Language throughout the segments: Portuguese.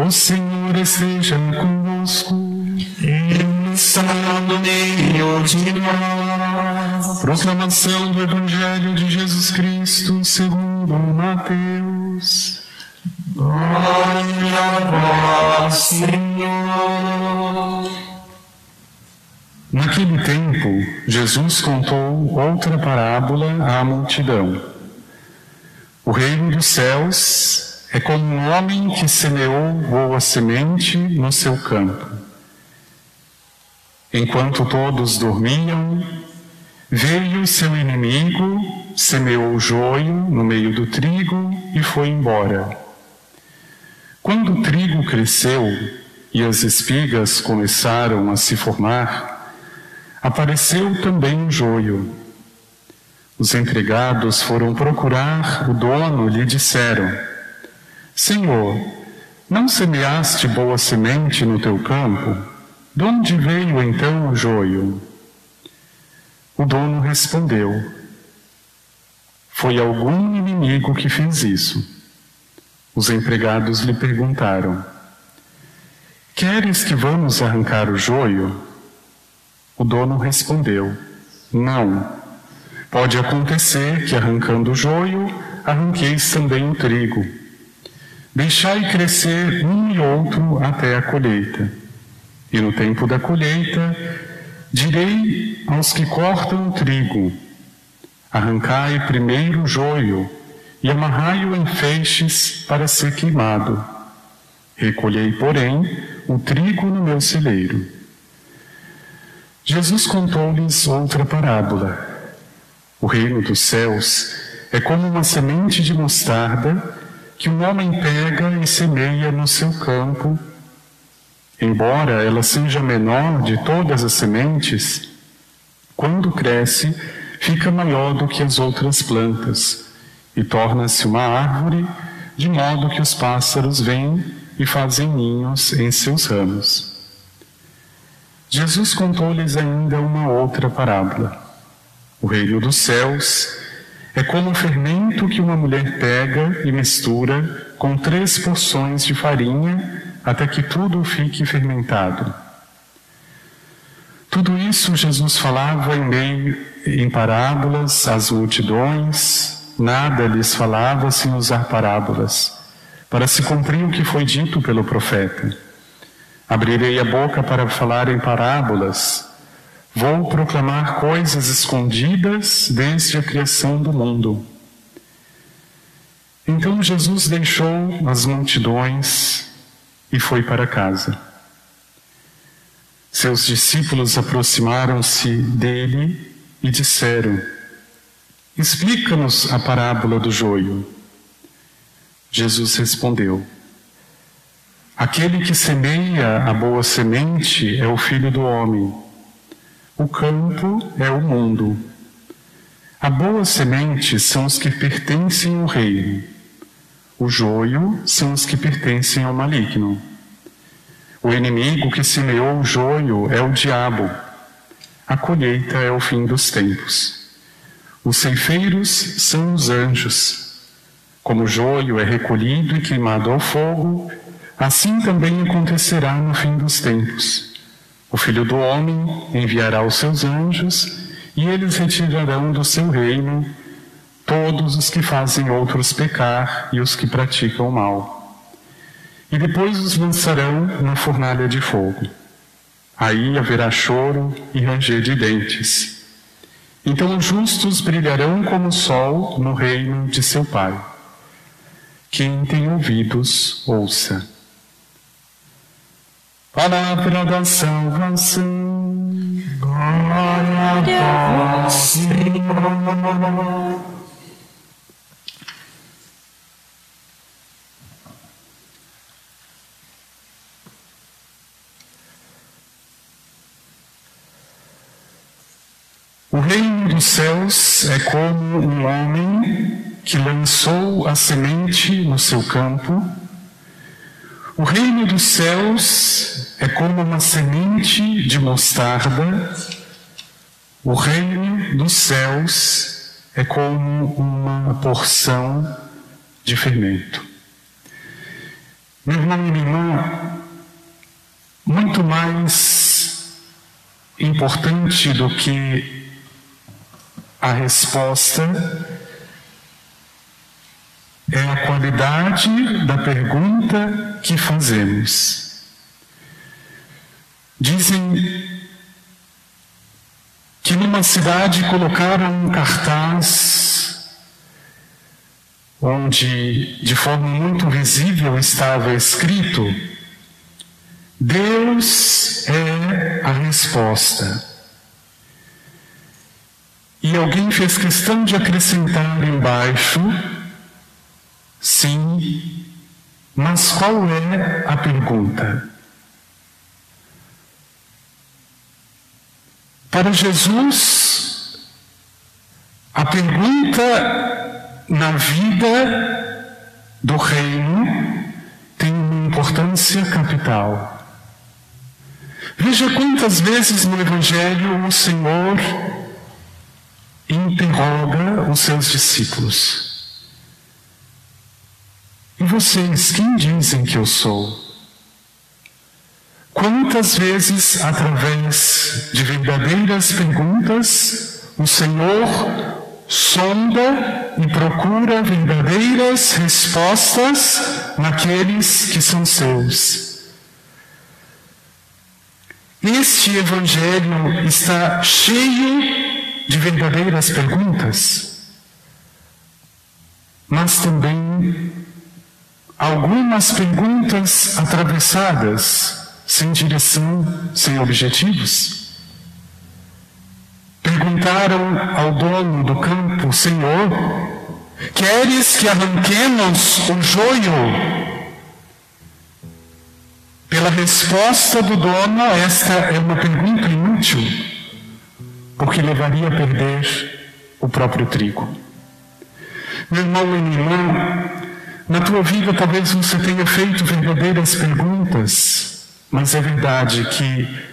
O Senhor esteja convosco. Ele está no meio de nós. Proclamação do Evangelho de Jesus Cristo segundo Mateus. Glória a vós, Senhor. Naquele tempo, Jesus contou outra parábola à multidão. O reino dos céus é como um homem que semeou boa semente no seu campo. Enquanto todos dormiam, veio seu inimigo, semeou o joio no meio do trigo e foi embora. Quando o trigo cresceu e as espigas começaram a se formar, apareceu também o joio. Os empregados foram procurar o dono e lhe disseram: Senhor, não semeaste boa semente no teu campo? De onde veio então o joio? O dono respondeu: Foi algum inimigo que fez isso. Os empregados lhe perguntaram: Queres que vamos arrancar o joio? O dono respondeu: Não. Pode acontecer que, arrancando o joio, arranqueis também o trigo. Deixai crescer um e outro até a colheita. E no tempo da colheita, direi aos que cortam o trigo: Arrancai primeiro o joio e amarrai-o em feixes para ser queimado. Recolhei, porém, o trigo no meu celeiro. Jesus contou-lhes outra parábola. O reino dos céus é como uma semente de mostarda que um homem pega e semeia no seu campo. Embora ela seja menor de todas as sementes, quando cresce, fica maior do que as outras plantas e torna-se uma árvore, de modo que os pássaros vêm e fazem ninhos em seus ramos. Jesus contou-lhes ainda uma outra parábola. O reino dos céus é como um fermento que uma mulher pega e mistura com três porções de farinha até que tudo fique fermentado. Tudo isso Jesus falava em meio em parábolas às multidões, nada lhes falava sem usar parábolas, para se cumprir o que foi dito pelo profeta. Abrirei a boca para falar em parábolas. Vou proclamar coisas escondidas desde a criação do mundo. Então Jesus deixou as multidões e foi para casa. Seus discípulos aproximaram-se dele e disseram: Explica-nos a parábola do joio. Jesus respondeu: Aquele que semeia a boa semente é o filho do homem. O campo é o mundo. A boa semente são os que pertencem ao reino. O joio são os que pertencem ao maligno. O inimigo que semeou o joio é o diabo. A colheita é o fim dos tempos. Os ceifeiros são os anjos. Como o joio é recolhido e queimado ao fogo, Assim também acontecerá no fim dos tempos. O Filho do Homem enviará os seus anjos e eles retirarão do seu reino todos os que fazem outros pecar e os que praticam mal. E depois os lançarão na fornalha de fogo. Aí haverá choro e ranger de dentes. Então os justos brilharão como o sol no reino de seu Pai. Quem tem ouvidos, ouça. Palavra da salvação. Glória a vós, Senhor. O reino dos céus é como um homem que lançou a semente no seu campo o reino dos céus é como uma semente de mostarda. O reino dos céus é como uma porção de fermento. Meu irmão e minha irmã, muito mais importante do que a resposta é a qualidade da pergunta que fazemos. Dizem que numa cidade colocaram um cartaz onde, de forma muito visível, estava escrito: Deus é a resposta. E alguém fez questão de acrescentar embaixo Sim, mas qual é a pergunta? Para Jesus, a pergunta na vida do reino tem uma importância capital. Veja quantas vezes no Evangelho o Senhor interroga os seus discípulos. E vocês, quem dizem que eu sou? Quantas vezes, através de verdadeiras perguntas, o Senhor sonda e procura verdadeiras respostas naqueles que são seus. Este Evangelho está cheio de verdadeiras perguntas, mas também algumas perguntas atravessadas, sem direção, sem objetivos. Perguntaram ao dono do campo, Senhor, queres que arranquemos o joio? Pela resposta do dono, esta é uma pergunta inútil, porque levaria a perder o próprio trigo. Meu irmão e minha irmã, na tua vida talvez você tenha feito verdadeiras perguntas, mas é verdade que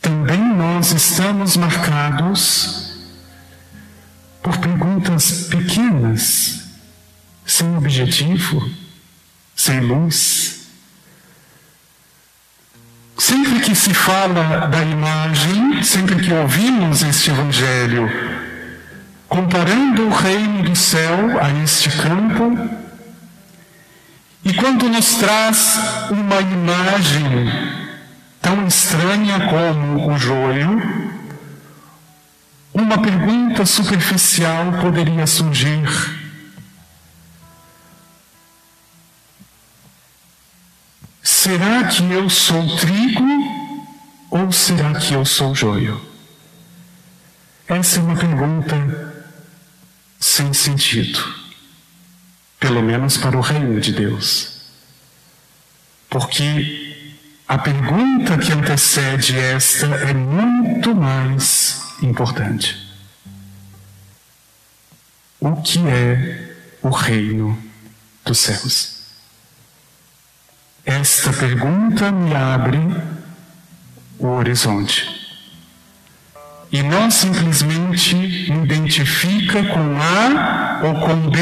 também nós estamos marcados por perguntas pequenas, sem objetivo, sem luz. Sempre que se fala da imagem, sempre que ouvimos este Evangelho, comparando o reino do céu a este campo, e quando nos traz uma imagem tão estranha como o joio, uma pergunta superficial poderia surgir. Será que eu sou trigo ou será que eu sou joio? Essa é uma pergunta sem sentido, pelo menos para o reino de Deus. Porque a pergunta que antecede esta é muito mais importante. O que é o reino dos céus? Esta pergunta me abre o horizonte e não simplesmente identifica com A ou com B,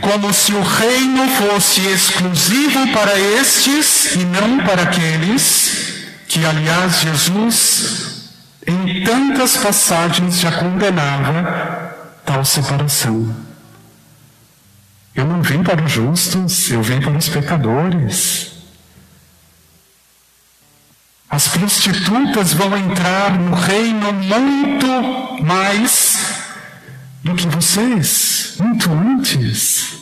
como se o reino fosse exclusivo para estes e não para aqueles, que aliás Jesus em tantas passagens já condenava tal separação. Eu não vim para os justos, eu vim para os pecadores. As prostitutas vão entrar no reino muito mais do que vocês, muito antes.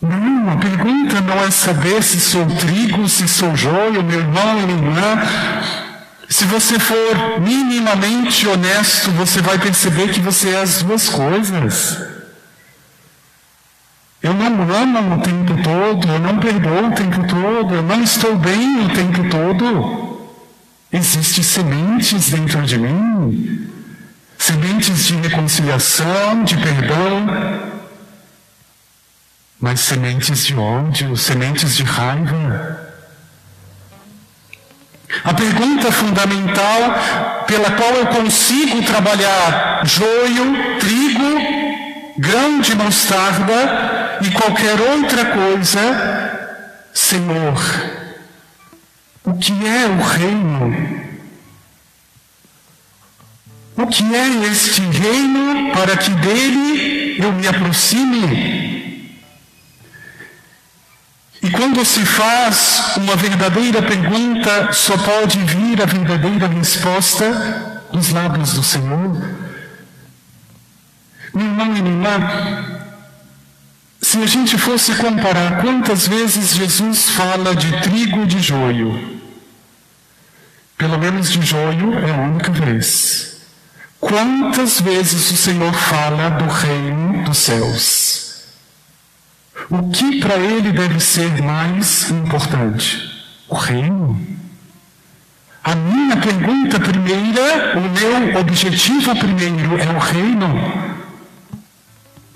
Não, a pergunta não é saber se sou trigo, se sou joio, meu irmão minha irmã. Se você for minimamente honesto, você vai perceber que você é as duas coisas. Eu não amo o tempo todo, eu não perdoo o tempo todo, eu não estou bem o tempo todo. Existem sementes dentro de mim, sementes de reconciliação, de perdão, mas sementes de ódio, sementes de raiva. A pergunta fundamental pela qual eu consigo trabalhar joio, trigo, grão de mostarda, e qualquer outra coisa, Senhor. O que é o reino? O que é este reino para que dele eu me aproxime? E quando se faz uma verdadeira pergunta, só pode vir a verdadeira resposta dos lábios do Senhor. Meu irmão e minha se a gente fosse comparar quantas vezes Jesus fala de trigo e de joio, pelo menos de joio é a única vez. Quantas vezes o Senhor fala do reino dos céus? O que para ele deve ser mais importante? O reino? A minha pergunta primeira, o meu objetivo primeiro é o reino.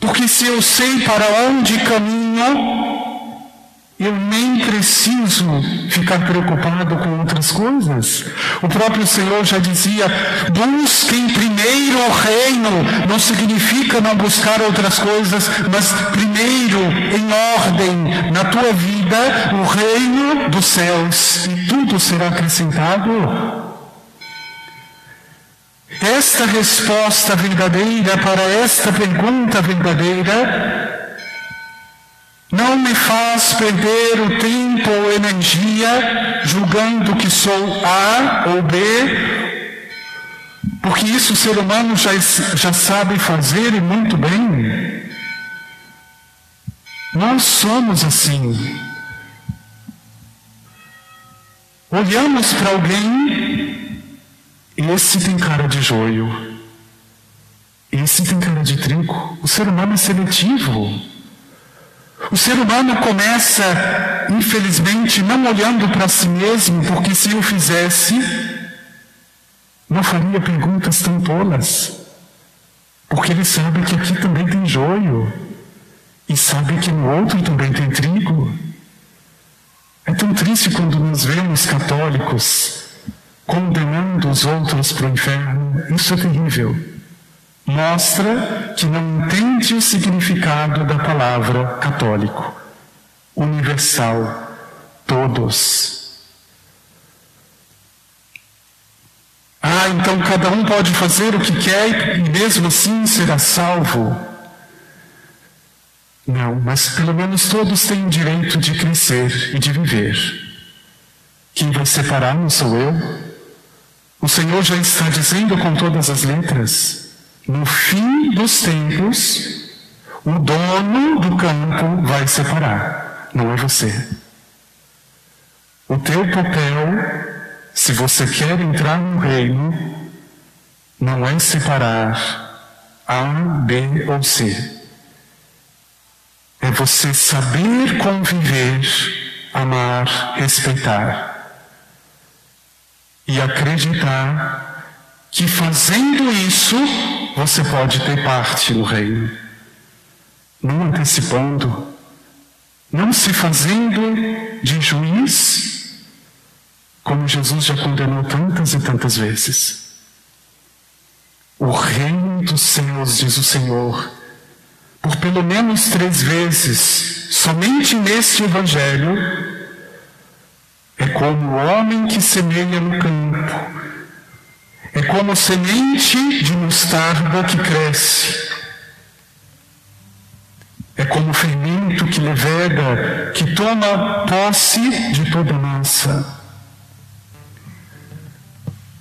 Porque se eu sei para onde caminho, eu nem preciso ficar preocupado com outras coisas. O próprio Senhor já dizia: busquem primeiro o reino. Não significa não buscar outras coisas, mas primeiro, em ordem, na tua vida, o reino dos céus. E tudo será acrescentado. Esta resposta verdadeira para esta pergunta verdadeira não me faz perder o tempo ou energia julgando que sou A ou B, porque isso o ser humano já, já sabe fazer e muito bem. Nós somos assim. Olhamos para alguém, esse tem cara de joio, esse tem cara de trigo. O ser humano é seletivo. O ser humano começa, infelizmente, não olhando para si mesmo, porque se eu fizesse, não faria perguntas tão tolas. Porque ele sabe que aqui também tem joio, e sabe que no outro também tem trigo. É tão triste quando nos vemos católicos condenando os outros para o inferno. Isso é terrível mostra que não entende o significado da palavra católico, universal, todos. Ah, então cada um pode fazer o que quer e mesmo assim será salvo. Não, mas pelo menos todos têm o direito de crescer e de viver. Quem vai separar não sou eu. O Senhor já está dizendo com todas as letras. No fim dos tempos, o dono do campo vai separar, não é você. O teu papel, se você quer entrar no reino, não é separar A, B ou C. É você saber conviver, amar, respeitar e acreditar que fazendo isso você pode ter parte no reino. Não antecipando, não se fazendo de juiz, como Jesus já condenou tantas e tantas vezes. O reino dos céus, diz o Senhor, por pelo menos três vezes, somente neste Evangelho, é como o homem que semeia no campo é como semente de mostarda que cresce. É como fermento que leveda, que toma posse de toda a massa.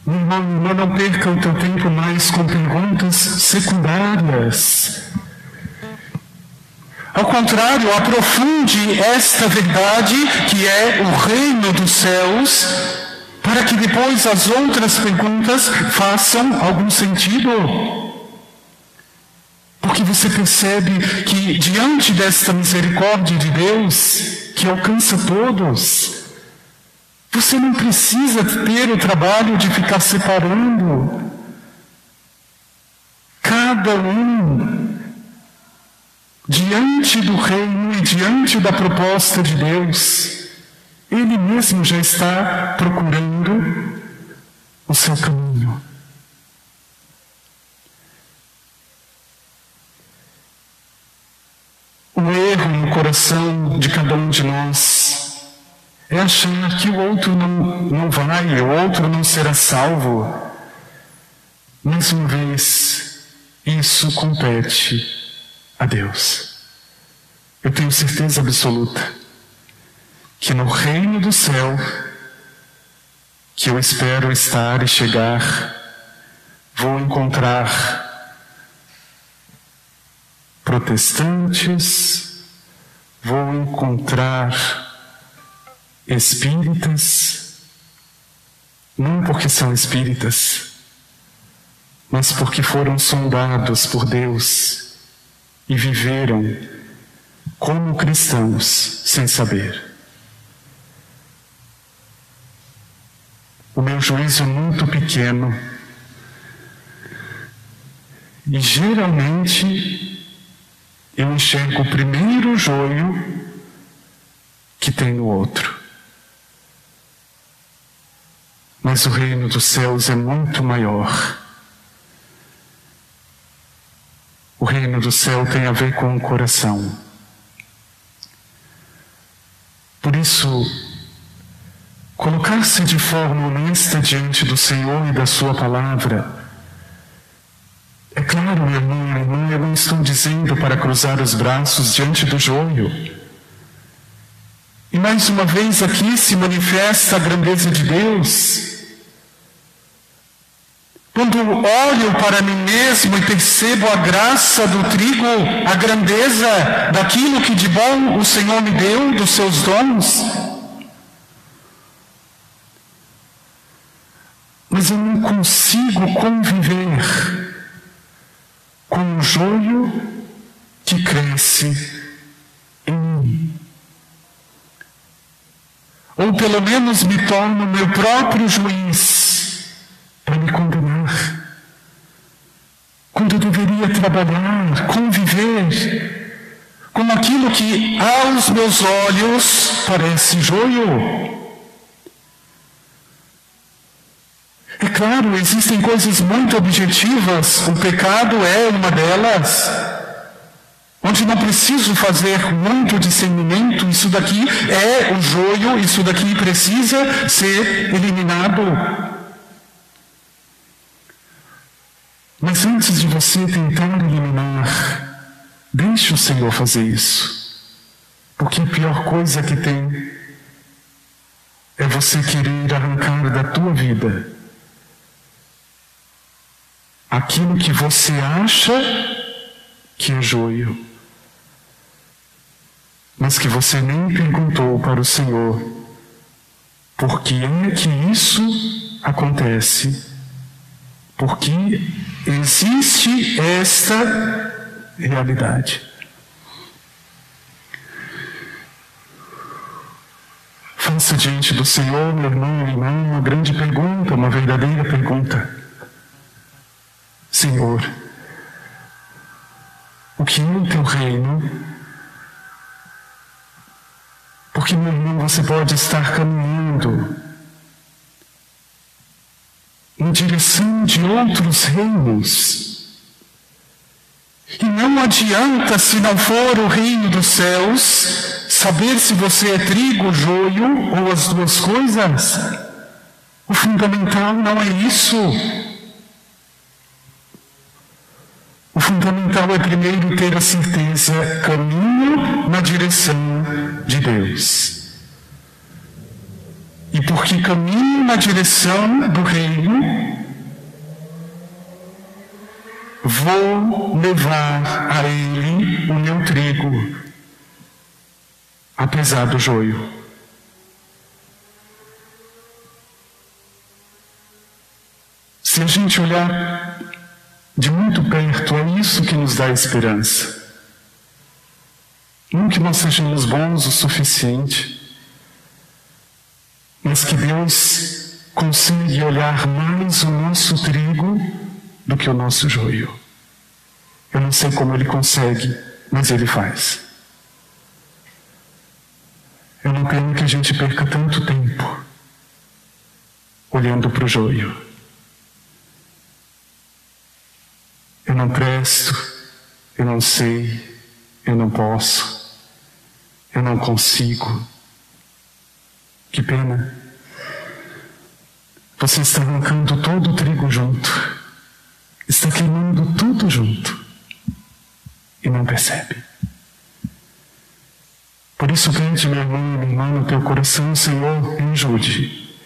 Irmão, irmã, não perca o teu tempo mais com perguntas secundárias. Ao contrário, aprofunde esta verdade que é o reino dos céus para que depois as outras perguntas façam algum sentido. Porque você percebe que diante desta misericórdia de Deus, que alcança todos, você não precisa ter o trabalho de ficar separando. Cada um, diante do reino e diante da proposta de Deus, ele mesmo já está procurando o seu caminho. O erro, coração de cada um de nós é achar que o outro não, não vai, o outro não será salvo. Mais uma vez, isso compete a Deus. Eu tenho certeza absoluta que no reino do céu, que eu espero estar e chegar, vou encontrar protestantes, vou encontrar espíritas, não porque são espíritas, mas porque foram sondados por Deus e viveram como cristãos sem saber. O meu juízo é muito pequeno e geralmente eu enxergo o primeiro joio que tem no outro. Mas o reino dos céus é muito maior. O reino do céu tem a ver com o coração. Por isso, colocar-se de forma honesta diante do Senhor e da Sua palavra. É claro, meu irmão, minha irmã, eu não estou dizendo para cruzar os braços diante do joio. E mais uma vez aqui se manifesta a grandeza de Deus. Quando olho para mim mesmo e percebo a graça do trigo, a grandeza daquilo que de bom o Senhor me deu, dos seus dons, mas eu não consigo conviver com o joio que cresce em mim. Ou pelo menos me torno meu próprio juiz para me condenar. Quando eu deveria trabalhar, conviver com aquilo que aos meus olhos parece joio. É claro, existem coisas muito objetivas, o pecado é uma delas, onde não preciso fazer muito discernimento, isso daqui é o joio, isso daqui precisa ser eliminado. Mas antes de você tentar eliminar, deixe o Senhor fazer isso, porque a pior coisa que tem é você querer arrancar da tua vida aquilo que você acha que é joio, mas que você nem perguntou para o Senhor por que é que isso acontece, porque existe esta realidade. Faça diante do Senhor, meu irmão, minha irmã, uma grande pergunta, uma verdadeira pergunta. Senhor, o que é o teu reino? Porque, meu irmão, você pode estar caminhando em direção de outros reinos. E não adianta, se não for o reino dos céus, saber se você é trigo, joio ou as duas coisas. O fundamental não é isso. O fundamental é primeiro ter a certeza, caminho na direção de Deus. E porque caminho na direção do reino, vou levar a ele o meu trigo, apesar do joio. Se a gente olhar de muito perto, é isso que nos dá esperança. Não que nós sejamos bons o suficiente, mas que Deus consegue olhar mais o nosso trigo do que o nosso joio. Eu não sei como Ele consegue, mas Ele faz. Eu não quero que a gente perca tanto tempo olhando para o joio. Eu não presto, eu não sei, eu não posso. Eu não consigo. Que pena. Você está arrancando todo o trigo junto. Está queimando tudo junto. E não percebe. Por isso, pede, meu irmão, minha irmã, no teu coração, Senhor, me ajude.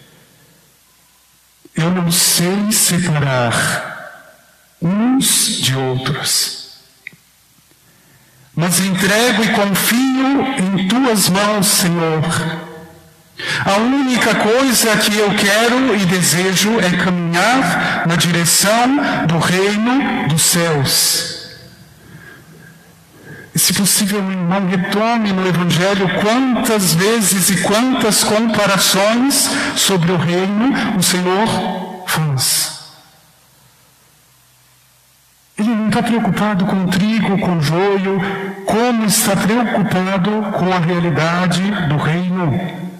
Eu não sei separar uns de outros, mas entrego e confio em tuas mãos, Senhor. A única coisa que eu quero e desejo é caminhar na direção do reino dos céus. E se possível, irmão, retome no Evangelho quantas vezes e quantas comparações sobre o reino o Senhor faz. Ele não está preocupado com trigo, com joio, como está preocupado com a realidade do reino.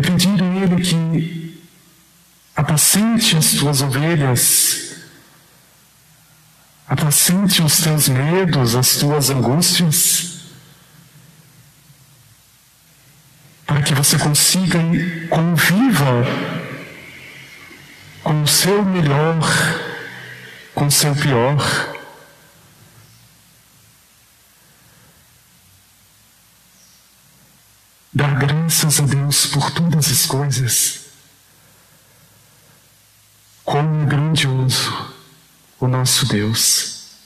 É pedir a Ele que Apacente as tuas ovelhas, apacente os teus medos, as tuas angústias, para que você consiga e conviva com o seu melhor, com o seu pior. Graças a Deus por todas as coisas. Como grandioso o nosso Deus.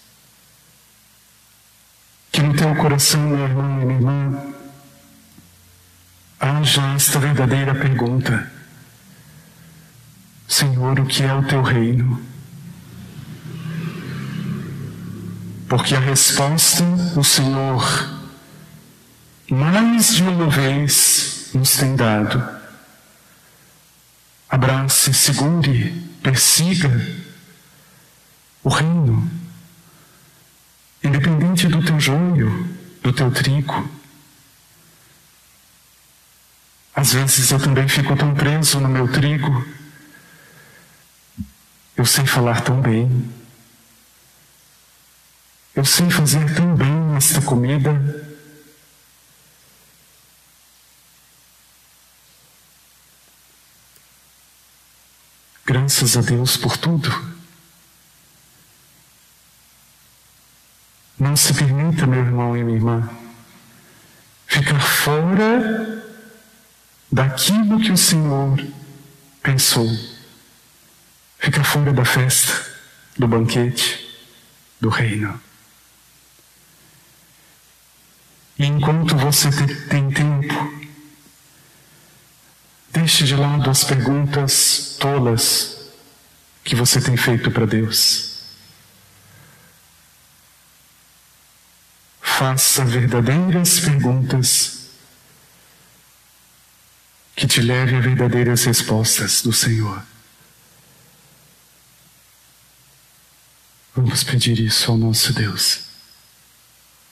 Que no teu coração, meu irmão e minha irmã, haja esta verdadeira pergunta: Senhor, o que é o teu reino? Porque a resposta o Senhor mais de uma vez nos tem dado. Abrace, segure persiga o reino, independente do teu joio, do teu trigo. Às vezes eu também fico tão preso no meu trigo. Eu sei falar tão bem. Eu sei fazer tão bem esta comida. Graças a Deus por tudo. Não se permita, meu irmão e minha irmã, ficar fora daquilo que o Senhor pensou. Ficar fora da festa, do banquete, do reino. E enquanto você tem Deixe de lado as perguntas tolas que você tem feito para Deus. Faça verdadeiras perguntas que te levem a verdadeiras respostas do Senhor. Vamos pedir isso ao nosso Deus.